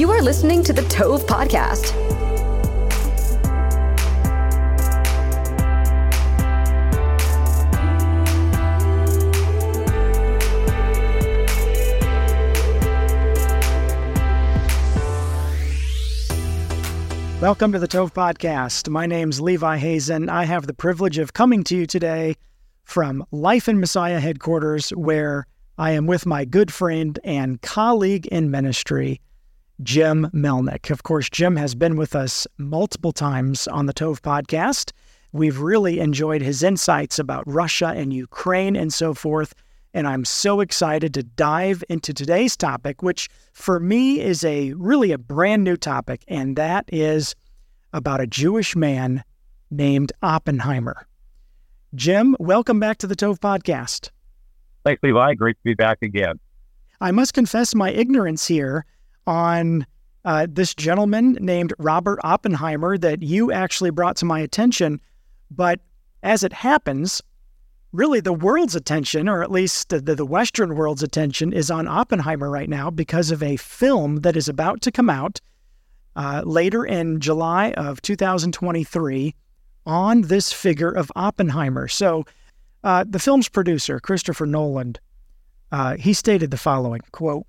You are listening to the TŌV Podcast. Welcome to the TŌV Podcast. My name's Levi Hazen. I have the privilege of coming to you today from Life in Messiah headquarters, where I am with my good friend and colleague in ministry, Jim Melnick. Of course, Jim has been with us multiple times on the TŌV Podcast. We've really enjoyed his insights about Russia and Ukraine and so forth. And I'm so excited to dive into today's topic, which for me is a really a brand new topic, and that is about a Jewish man named Oppenheimer. Jim, welcome back to the TŌV Podcast. Thanks, Levi. Great to be back again. I must confess my ignorance here on uh, this gentleman named Robert Oppenheimer that you actually brought to my attention. But as it happens, really the world's attention, or at least the, the Western world's attention, is on Oppenheimer right now because of a film that is about to come out uh, later in July of 2023 on this figure of Oppenheimer. So, uh, the film's producer, Christopher Nolan, uh, he stated the following quote,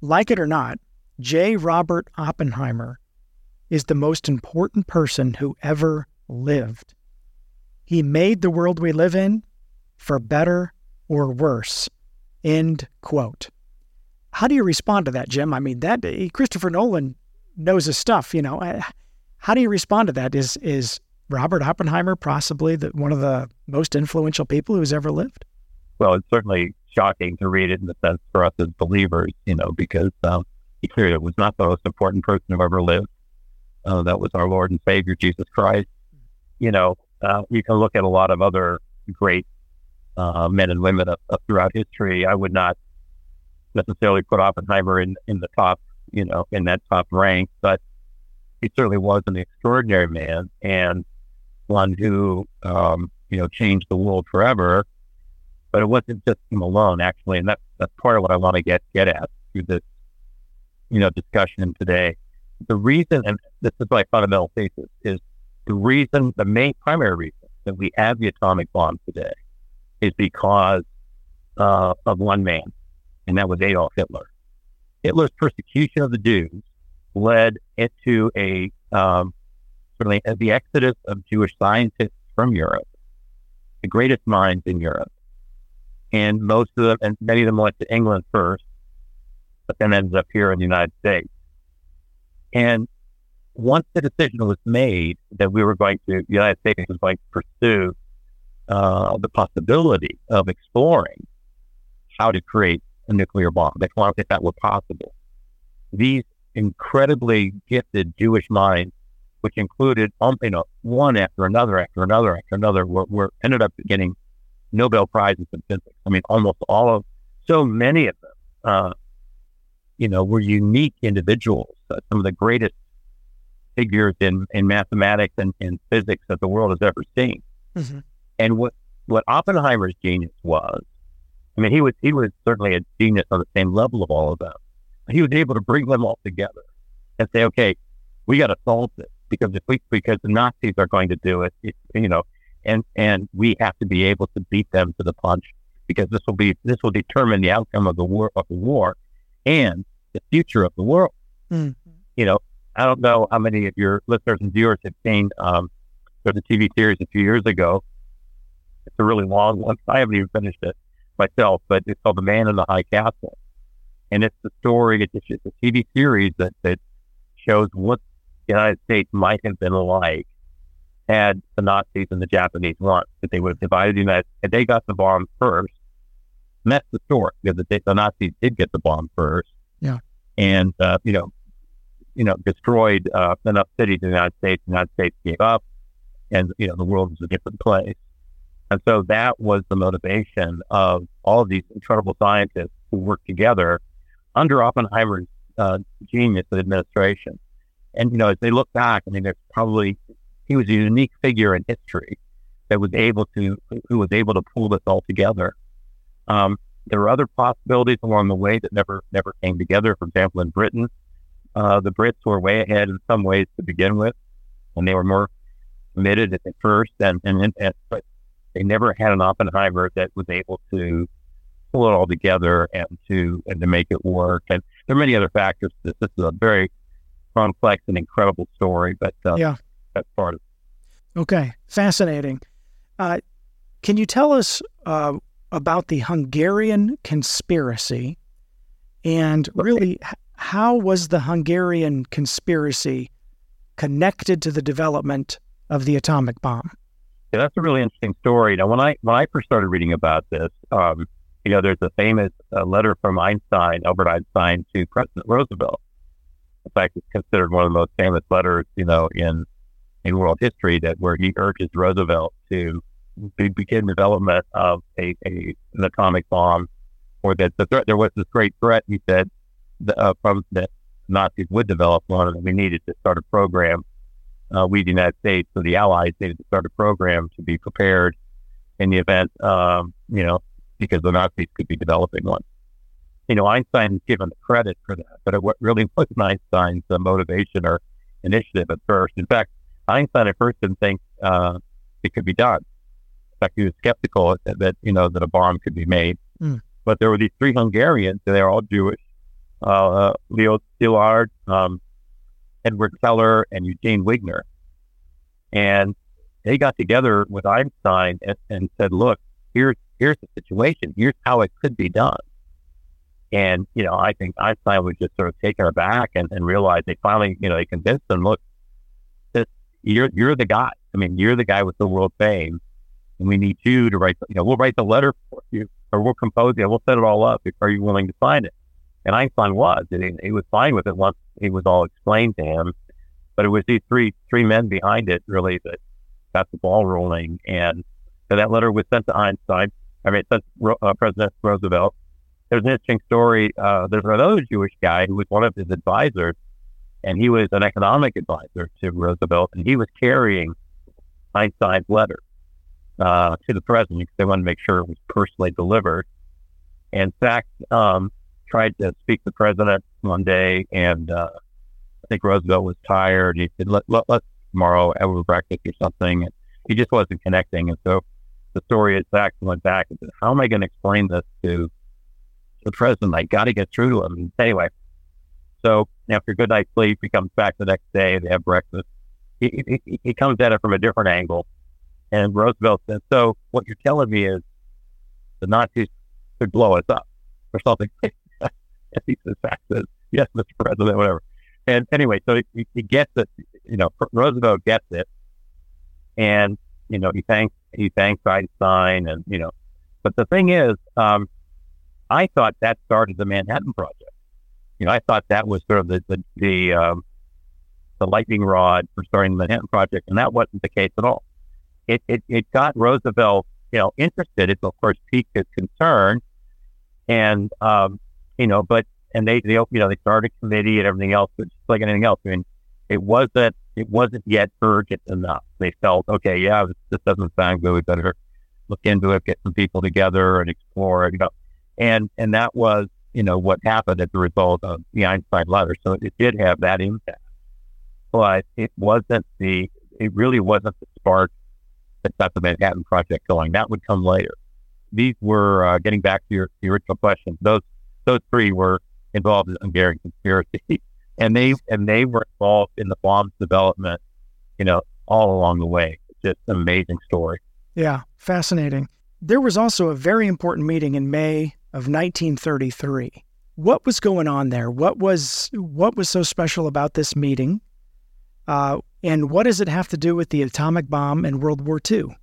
Like it or not, J. Robert Oppenheimer is the most important person who ever lived. He made the world we live in for better or worse. End quote. How do you respond to that, Jim? I mean, that Christopher Nolan knows his stuff. You know, uh, how do you respond to that? Is is Robert Oppenheimer possibly the, one of the most influential people who's ever lived? Well, it's certainly shocking to read it in the sense for us as believers, you know, because um, he clearly was not the most important person who ever lived. Uh, that was our Lord and Savior Jesus Christ. You know, uh, you can look at a lot of other great uh, men and women throughout history. I would not necessarily put Oppenheimer in, in the top, you know, in that top rank, but he certainly was an extraordinary man and one who, um, you know, changed the world forever. But it wasn't just him alone, actually, and that's that's part of what I want to get get at through this, you know, discussion today. The reason, and this is my fundamental thesis, is the reason, the main primary reason that we have the atomic bomb today is because uh, of one man, and that was Adolf Hitler. Hitler's persecution of the Jews led into a um, certainly the exodus of Jewish scientists from Europe, the greatest minds in Europe, and most of them, and many of them went to England first, but then ended up here in the United States. And once the decision was made that we were going to, the United States was going to pursue uh, the possibility of exploring how to create a nuclear bomb, if that were possible. These incredibly gifted Jewish minds, which included um, you know one after another after another after another, were, were ended up getting Nobel prizes in physics. I mean, almost all of so many of them, uh, you know, were unique individuals. Uh, some of the greatest figures in in mathematics and in physics that the world has ever seen. Mm-hmm. And what, what Oppenheimer's genius was, I mean, he was he was certainly a genius on the same level of all of them. He was able to bring them all together and say, okay, we got to solve this because if we because the Nazis are going to do it, it, you know, and and we have to be able to beat them to the punch because this will be this will determine the outcome of the war of the war and the future of the world. Mm-hmm. You know, I don't know how many of your listeners and viewers have seen um, there's a TV series a few years ago it's a really long one. I haven't even finished it myself, but it's called The Man in the High Castle. And it's the story, it's, it's a TV series that, that shows what the United States might have been like had the Nazis and the Japanese won. That they would have divided the United States. They got the bomb first. And that's the story because the, the Nazis did get the bomb first. Yeah. And, uh, you know, you know, destroyed uh, enough cities in the United States. The United States gave up, and you know, the world was a different place. And so that was the motivation of all of these incredible scientists who worked together under Oppenheimer's uh, genius administration. And, you know, as they look back, I mean, there's probably, he was a unique figure in history that was able to, who was able to pull this all together. Um, there were other possibilities along the way that never, never came together. For example, in Britain, uh, the Brits were way ahead in some ways to begin with, and they were more committed at first, and, and, and but they never had an Oppenheimer that was able to pull it all together and to and to make it work. And there are many other factors. This, this is a very complex and incredible story, but uh, yeah, that's part of it. Okay, fascinating. Uh, can you tell us uh, about the Hungarian conspiracy and really how was the Hungarian conspiracy connected to the development of the atomic bomb? Yeah, that's a really interesting story. Now, when I when I first started reading about this, um, you know, there's a famous uh, letter from Einstein, Albert Einstein, to President Roosevelt. In fact, it's considered one of the most famous letters, you know, in in world history. That where he urges Roosevelt to begin development of a, a an atomic bomb, or that the threat, there was this great threat. He said the, uh, from that Nazis would develop one, and we needed to start a program. Uh, we, the United States, so the Allies, needed to start a program to be prepared in the event, um, you know, because the Nazis could be developing one. You know, Einstein is given the credit for that, but it really wasn't Einstein's uh, motivation or initiative at first. In fact, Einstein at first didn't think uh, it could be done. In fact, he was skeptical that, that you know that a bomb could be made. Mm. But there were these three Hungarians, and they're all Jewish. Uh, uh, Leo Szilard, um, Edward Teller, and Eugene Wigner, and they got together with Einstein and, and said, "Look, here's here's the situation. Here's how it could be done." And you know, I think Einstein was just sort of taken aback and, and realized they finally, you know, they convinced him, "Look, you're you're the guy. I mean, you're the guy with the world fame and we need you to write, you know, we'll write the letter for you or we'll compose it. We'll set it all up. Are you willing to sign it? And Einstein was, and he, was fine with it once it was all explained to him. But it was these three three men behind it really that got the ball rolling. And so that letter was sent to Einstein. I mean, sent uh, President Roosevelt. There's an interesting story. Uh, there's another Jewish guy who was one of his advisors, and he was an economic advisor to Roosevelt, and he was carrying Einstein's letter uh, to the president because they wanted to make sure it was personally delivered. And fact, um, tried to speak to the president one day, and uh, I think Roosevelt was tired. He said, let, let, let tomorrow have a breakfast or something. And he just wasn't connecting. And so the story is Sachs went back and said, How am I going to explain this to the president? I got to get through to him. And anyway, so after a good night's sleep, he comes back the next day. They have breakfast. He, he, he comes at it from a different angle. And Roosevelt said, So what you're telling me is the Nazis could blow us up or something. and he says, says, Yes, Mr. President, whatever. And anyway, so he, he gets it, you know, Roosevelt gets it. And, you know, he thanks he thanks Einstein and, you know, but the thing is, um, I thought that started the Manhattan Project. You know, I thought that was sort of the the the, um, the lightning rod for starting the Manhattan Project, and that wasn't the case at all it, it, it got Roosevelt, you know, interested. It, of course, piqued his concern. And, um, you know, but, and they, they, you know, they started a committee and everything else, but just like anything else, I mean, it wasn't, it wasn't yet urgent enough. They felt, okay, yeah, this, this doesn't sound good. We better look into it, get some people together and explore it, you know. And, and that was, you know, what happened as a result of the Einstein letter. So it did have that impact, but it wasn't the, it really wasn't the spark that got the Manhattan Project going. That would come later. These were uh, getting back to your original question. Those those three were involved in the Hungarian conspiracy, and they and they were involved in the bomb's development. You know, all along the way. Just an amazing story. Yeah, fascinating. There was also a very important meeting in May of 1933. What was going on there? What was what was so special about this meeting? Uh, and what does it have to do with the atomic bomb and World War II?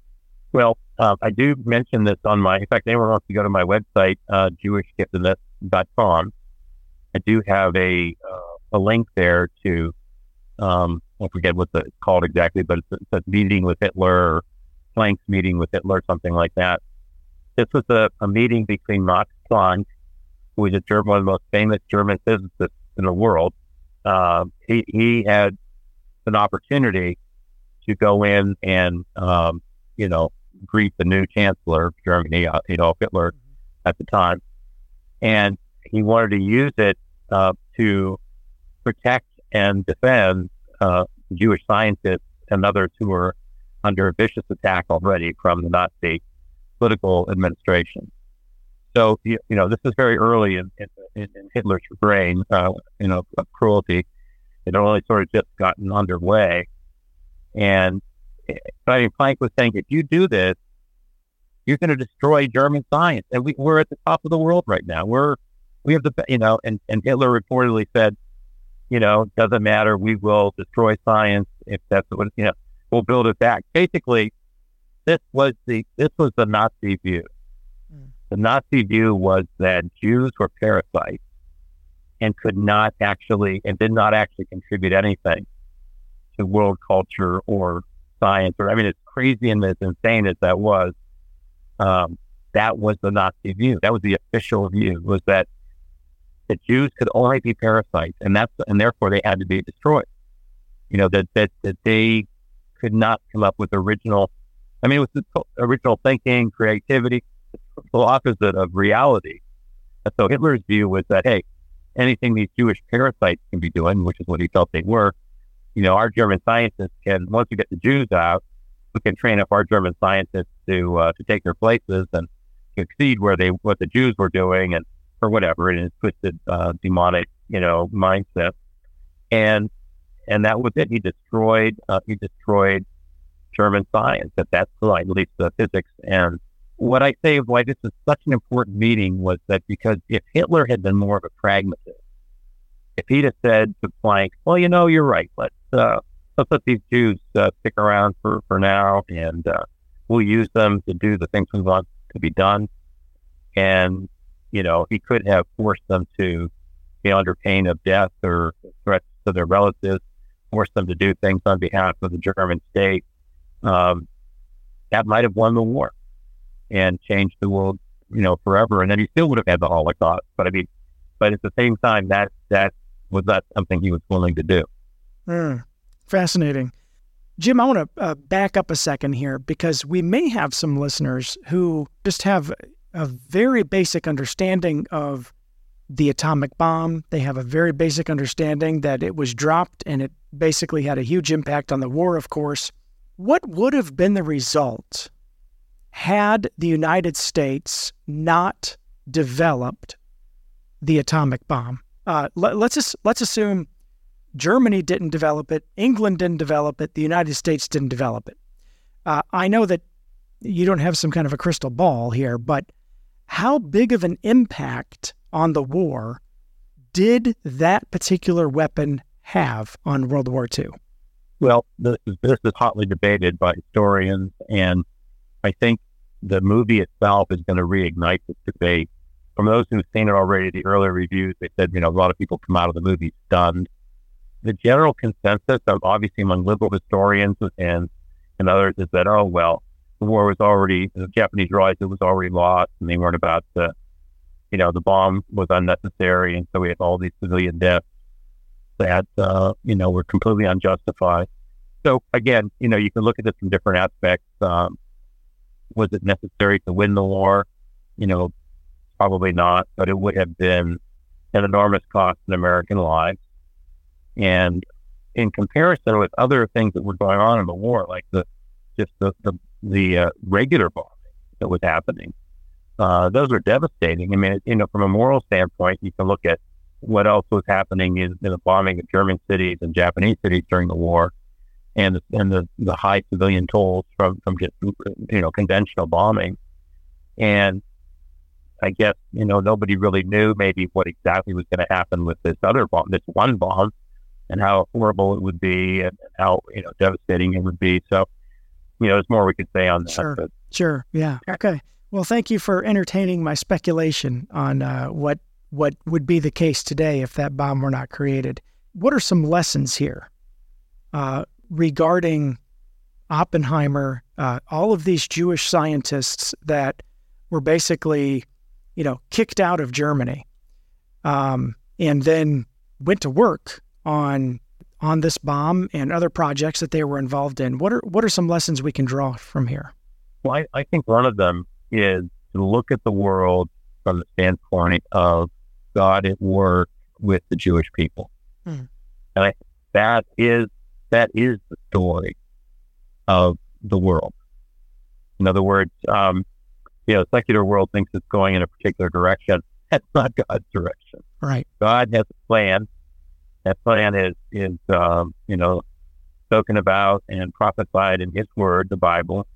Well, uh, I do mention this on my, in fact, anyone wants to go to my website, uh, jewishgiftedness.com. I do have a, uh, a link there to, um, I forget what the, it's called exactly, but it's, it's a meeting with Hitler or Planck's meeting with Hitler, something like that. This was a, a meeting between Max Planck, who was a German, one of the most famous German physicists in the world. Uh, he, he had an opportunity to go in and, um, you know, greet the new chancellor of Germany, uh, Adolf Hitler, at the time. And he wanted to use it uh, to protect and defend uh, Jewish scientists and others who were under a vicious attack already from the Nazi political administration. So, you, know, this is very early in, in, in Hitler's reign, uh, you know, of cruelty. It only sort of just gotten underway. And I mean, Planck was saying, if you do this, you're going to destroy German science. And we, we're at the top of the world right now. We're, we have the, you know, and, and Hitler reportedly said, you know, doesn't matter. We will destroy science if that's what, you know, we'll build it back. Basically, this was the, this was the Nazi view. Mm. The Nazi view was that Jews were parasites and could not actually, and did not actually contribute anything to world culture or science. Or, I mean, as crazy and as insane as that was, um, that was the Nazi view. That was the official view was that the Jews could only be parasites and that's, and therefore they had to be destroyed. You know, that, that, that they could not come up with original, I mean, it was original thinking, creativity, the opposite of reality. And so Hitler's view was that, hey, anything these Jewish parasites can be doing, which is what he felt they were, you know, our German scientists can, once we get the Jews out, we can train up our German scientists to uh, to take their places and succeed where they what the Jews were doing and or whatever in his twisted uh, demonic you know mindset and and that was it. He destroyed uh, he destroyed German science at that point, at least the physics. And what I say why this is such an important meeting was that because if Hitler had been more of a pragmatist, if he'd have said to Planck, "Well, you know, you're right. Let's uh, let's let these Jews uh, stick around for, for now, and uh, we'll use them to do the things we want to be done. And, you know, he could have forced them to be under pain of death or threats to their relatives, forced them to do things on behalf of the German state. Um, that might have won the war and changed the world, you know, forever. And then he still would have had the Holocaust. But I mean, but at the same time, that that was not something he was willing to do. Mm. Fascinating. Jim, I want to uh, back up a second here because we may have some listeners who just have a very basic understanding of the atomic bomb. They have a very basic understanding that it was dropped and it basically had a huge impact on the war, of course. What would have been the result had the United States not developed the atomic bomb? Uh, let, just, let's assume Germany didn't develop it, England didn't develop it, the United States didn't develop it. Uh, I know that you don't have some kind of a crystal ball here, but how big of an impact on the war did that particular weapon have on World War II? Well, this is, this is hotly debated by historians, and I think the movie itself is going to reignite this debate. From those who've seen it already, the earlier reviews, they said, you know, a lot of people come out of the movie stunned the general consensus, of obviously among liberal historians and and others, is that oh well, the war was already the Japanese realized it was already lost, and they weren't about to, you know, the bomb was unnecessary, and so we had all these civilian deaths that uh, you know were completely unjustified. So again, you know, you can look at this from different aspects. Um, was it necessary to win the war? You know, probably not, but it would have been an enormous cost in American lives. And in comparison with other things that were going on in the war, like the just the the, the uh, regular bombing that was happening, uh, those are devastating. I mean, you know, from a moral standpoint, you can look at what else was happening in, in the bombing of German cities and Japanese cities during the war, and the, and the, the high civilian tolls from from just you know conventional bombing, and I guess you know nobody really knew maybe what exactly was going to happen with this other bomb, this one bomb and how horrible it would be and how you know devastating it would be. So, you know, there's more we could say on that. Sure, but. sure, yeah, okay. Well, thank you for entertaining my speculation on uh, what what would be the case today if that bomb were not created. What are some lessons here uh, regarding Oppenheimer? Uh, all of these Jewish scientists that were basically, you know, kicked out of Germany, um, and then went to work on on this bomb and other projects that they were involved in. What are what are some lessons we can draw from here? Well, I, I think one of them is to look at the world from the standpoint of God at work with the Jewish people. Hmm. And I, that is that is the story of the world. In other words, um, you know, the secular world thinks it's going in a particular direction. That's not God's direction. Right. God has a plan. That plan is is um, you know spoken about and prophesied in His Word, the Bible,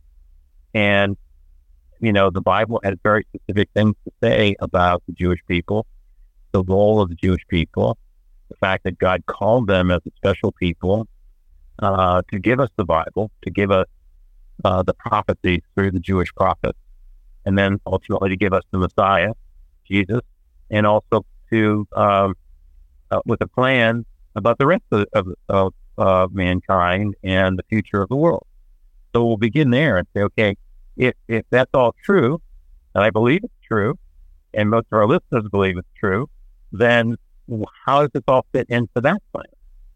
and you know the Bible has very specific things to say about the Jewish people, the role of the Jewish people, the fact that God called them as a special people uh, to give us the Bible, to give us uh, the prophecies through the Jewish prophets, and then ultimately to give us the Messiah, Jesus, and also to um, uh, with a plan about the rest of, of, of uh, mankind and the future of the world. So we'll begin there and say, okay, if if that's all true, and I believe it's true, and most of our listeners believe it's true, then how does this all fit into that plan?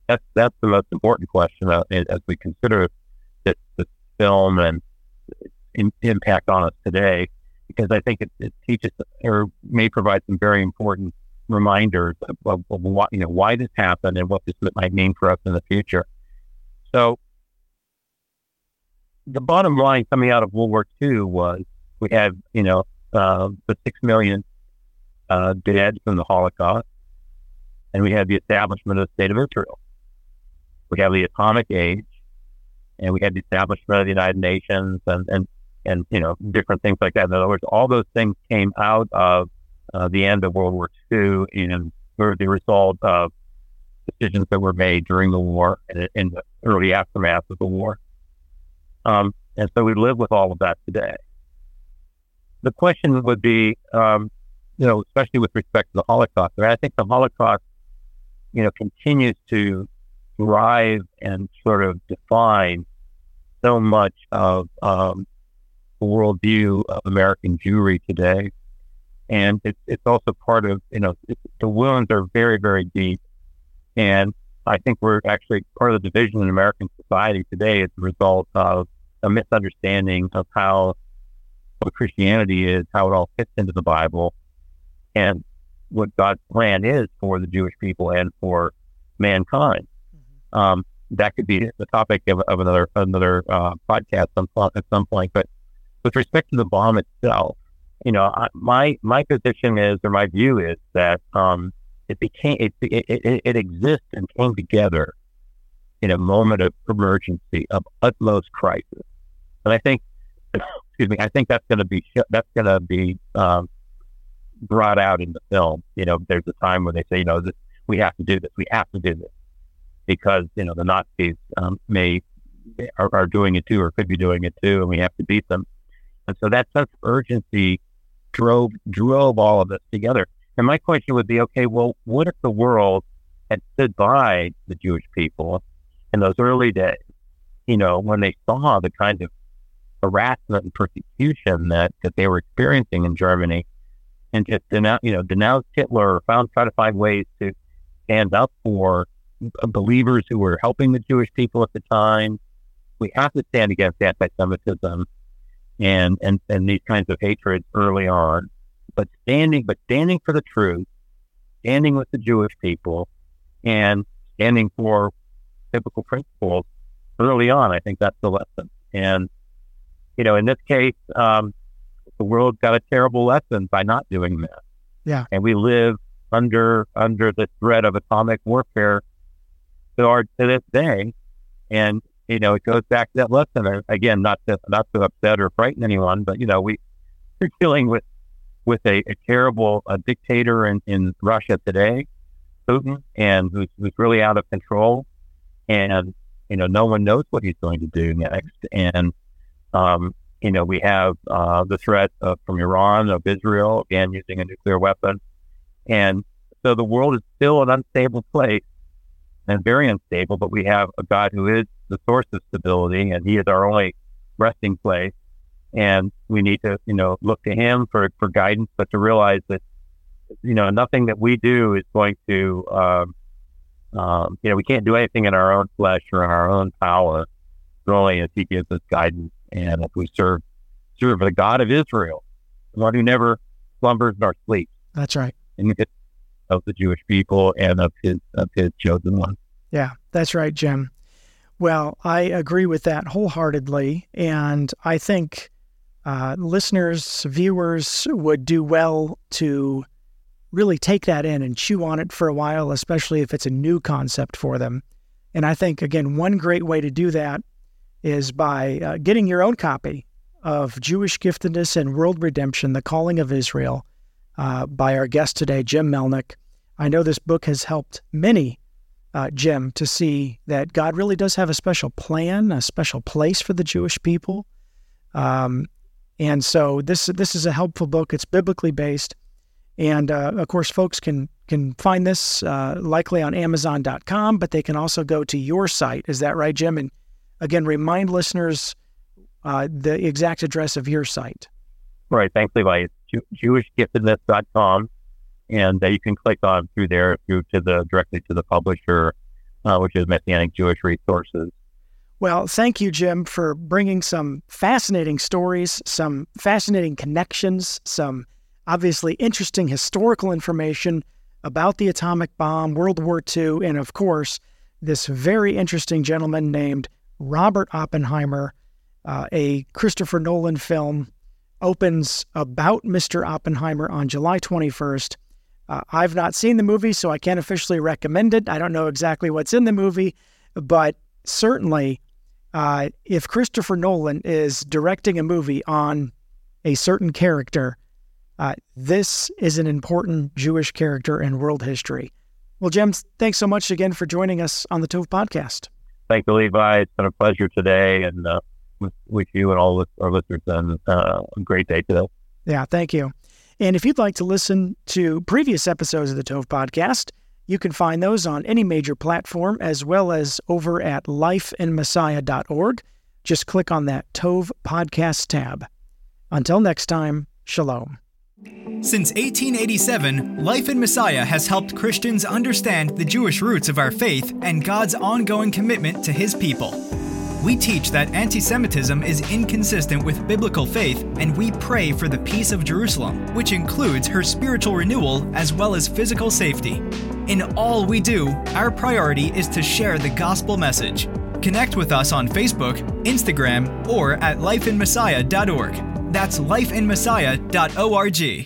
That's that's the most important question uh, as we consider this, this film and impact on us today, because I think it, it, teaches or may provide some very important reminders of, of, of what you know why this happened and what this might mean for us in the future. So, the bottom line coming out of World War II was we had you know uh, the six million uh, dead from the Holocaust, and we have the establishment of the state of Israel. We have the atomic age, and we had the establishment of the United Nations, and and and you know different things like that. In other words, all those things came out of uh, the end of World War II and were the result of decisions that were made during the war and in the early aftermath of the war. Um, and so we live with all of that today. The question would be, um, you know, especially with respect to the Holocaust, I think the Holocaust, you know, continues to drive and sort of define so much of um, the worldview of American Jewry today. And it's, it's also part of, you know, the wounds are very, very deep. And I think we're actually part of the division in American society today as a result of a misunderstanding of how what Christianity is, how it all fits into the Bible, and what God's plan is for the Jewish people and for mankind. Mm-hmm. Um, that could be the topic of, of another another uh, podcast some, at some point. But with respect to the bomb itself, you know, I, my my position is, or my view is that um, it became it, it, it, it exists and came together in a moment of emergency of utmost crisis, and I think, excuse me, I think that's going to be that's going to be um, brought out in the film. You know, there's a time where they say, you know, this, we have to do this, we have to do this, because you know the Nazis um, may are, are doing it too, or could be doing it too, and we have to beat them. And so that sense of urgency drove drove all of this together. And my question would be, okay, well, what if the world had stood by the Jewish people in those early days? You know, when they saw the kind of harassment and persecution that, that they were experiencing in Germany, and just denounce, you know, denounce Hitler, or found try to find ways to stand up for believers who were helping the Jewish people at the time. We have to stand against anti-Semitism and and and these kinds of hatreds early on. But standing, but standing for the truth, standing with the Jewish people, and standing for biblical principles early on. I think that's the lesson. And you know, in this case, um, the world got a terrible lesson by not doing that. Yeah, and we live under under the threat of atomic warfare to our to this day. And you know, it goes back to that lesson. Again, not to not to upset or frighten anyone, but you know, we we're dealing with with a, a terrible a dictator in, in Russia today, Putin, and who's who's really out of control, and you know, no one knows what he's going to do next. And um, you know, we have uh, the threat of, from Iran of Israel again using a nuclear weapon, and so the world is still an unstable place and very unstable. But we have a God who is the source of stability, and He is our only resting place. And we need to, you know, look to Him for for guidance, but to realize that, you know, nothing that we do is going to, um, um, you know, we can't do anything in our own flesh or in our own power, only as He gives us guidance. And if we serve serve the God of Israel, the one who never slumbers nor sleeps. That's right. And of the Jewish people and of His of His chosen ones. Yeah, that's right, Jim. Well, I agree with that wholeheartedly. And I think uh, listeners, viewers would do well to really take that in and chew on it for a while, especially if it's a new concept for them. And I think, again, one great way to do that is by uh, getting your own copy of Jewish Giftedness and World Redemption The Calling of Israel uh, by our guest today, Jim Melnick. I know this book has helped many, uh, Jim, to see that God really does have a special plan, a special place for the Jewish people. Um, and so this this is a helpful book. It's biblically based, and uh, of course, folks can can find this uh, likely on Amazon.com, but they can also go to your site. Is that right, Jim? And again, remind listeners uh, the exact address of your site. Right. Thanks, Levi. It's jewishgiftedness.com, and uh, you can click on through there through to the directly to the publisher, uh, which is Messianic Jewish Resources. Well, thank you, Jim, for bringing some fascinating stories, some fascinating connections, some obviously interesting historical information about the atomic bomb, World War II, and of course, this very interesting gentleman named Robert Oppenheimer. Uh, a Christopher Nolan film opens about Mr. Oppenheimer on July 21st. Uh, I've not seen the movie, so I can't officially recommend it. I don't know exactly what's in the movie, but certainly uh, if Christopher Nolan is directing a movie on a certain character, uh, this is an important Jewish character in world history. Well, Jim, thanks so much again for joining us on the TŌV podcast. Thank you, Levi. It's been a pleasure today, and uh, with you and all our listeners, and uh, a great day today. Yeah, thank you. And if you'd like to listen to previous episodes of the TŌV podcast, you can find those on any major platform as well as over at lifeinmessiah.org. Just click on that TŌV Podcast tab. Until next time, Shalom. Since 1887, Life in Messiah has helped Christians understand the Jewish roots of our faith and God's ongoing commitment to His people. We teach that anti Semitism is inconsistent with biblical faith, and we pray for the peace of Jerusalem, which includes her spiritual renewal as well as physical safety. In all we do, our priority is to share the gospel message. Connect with us on Facebook, Instagram, or at lifeinmessiah.org. That's lifeinmessiah.org.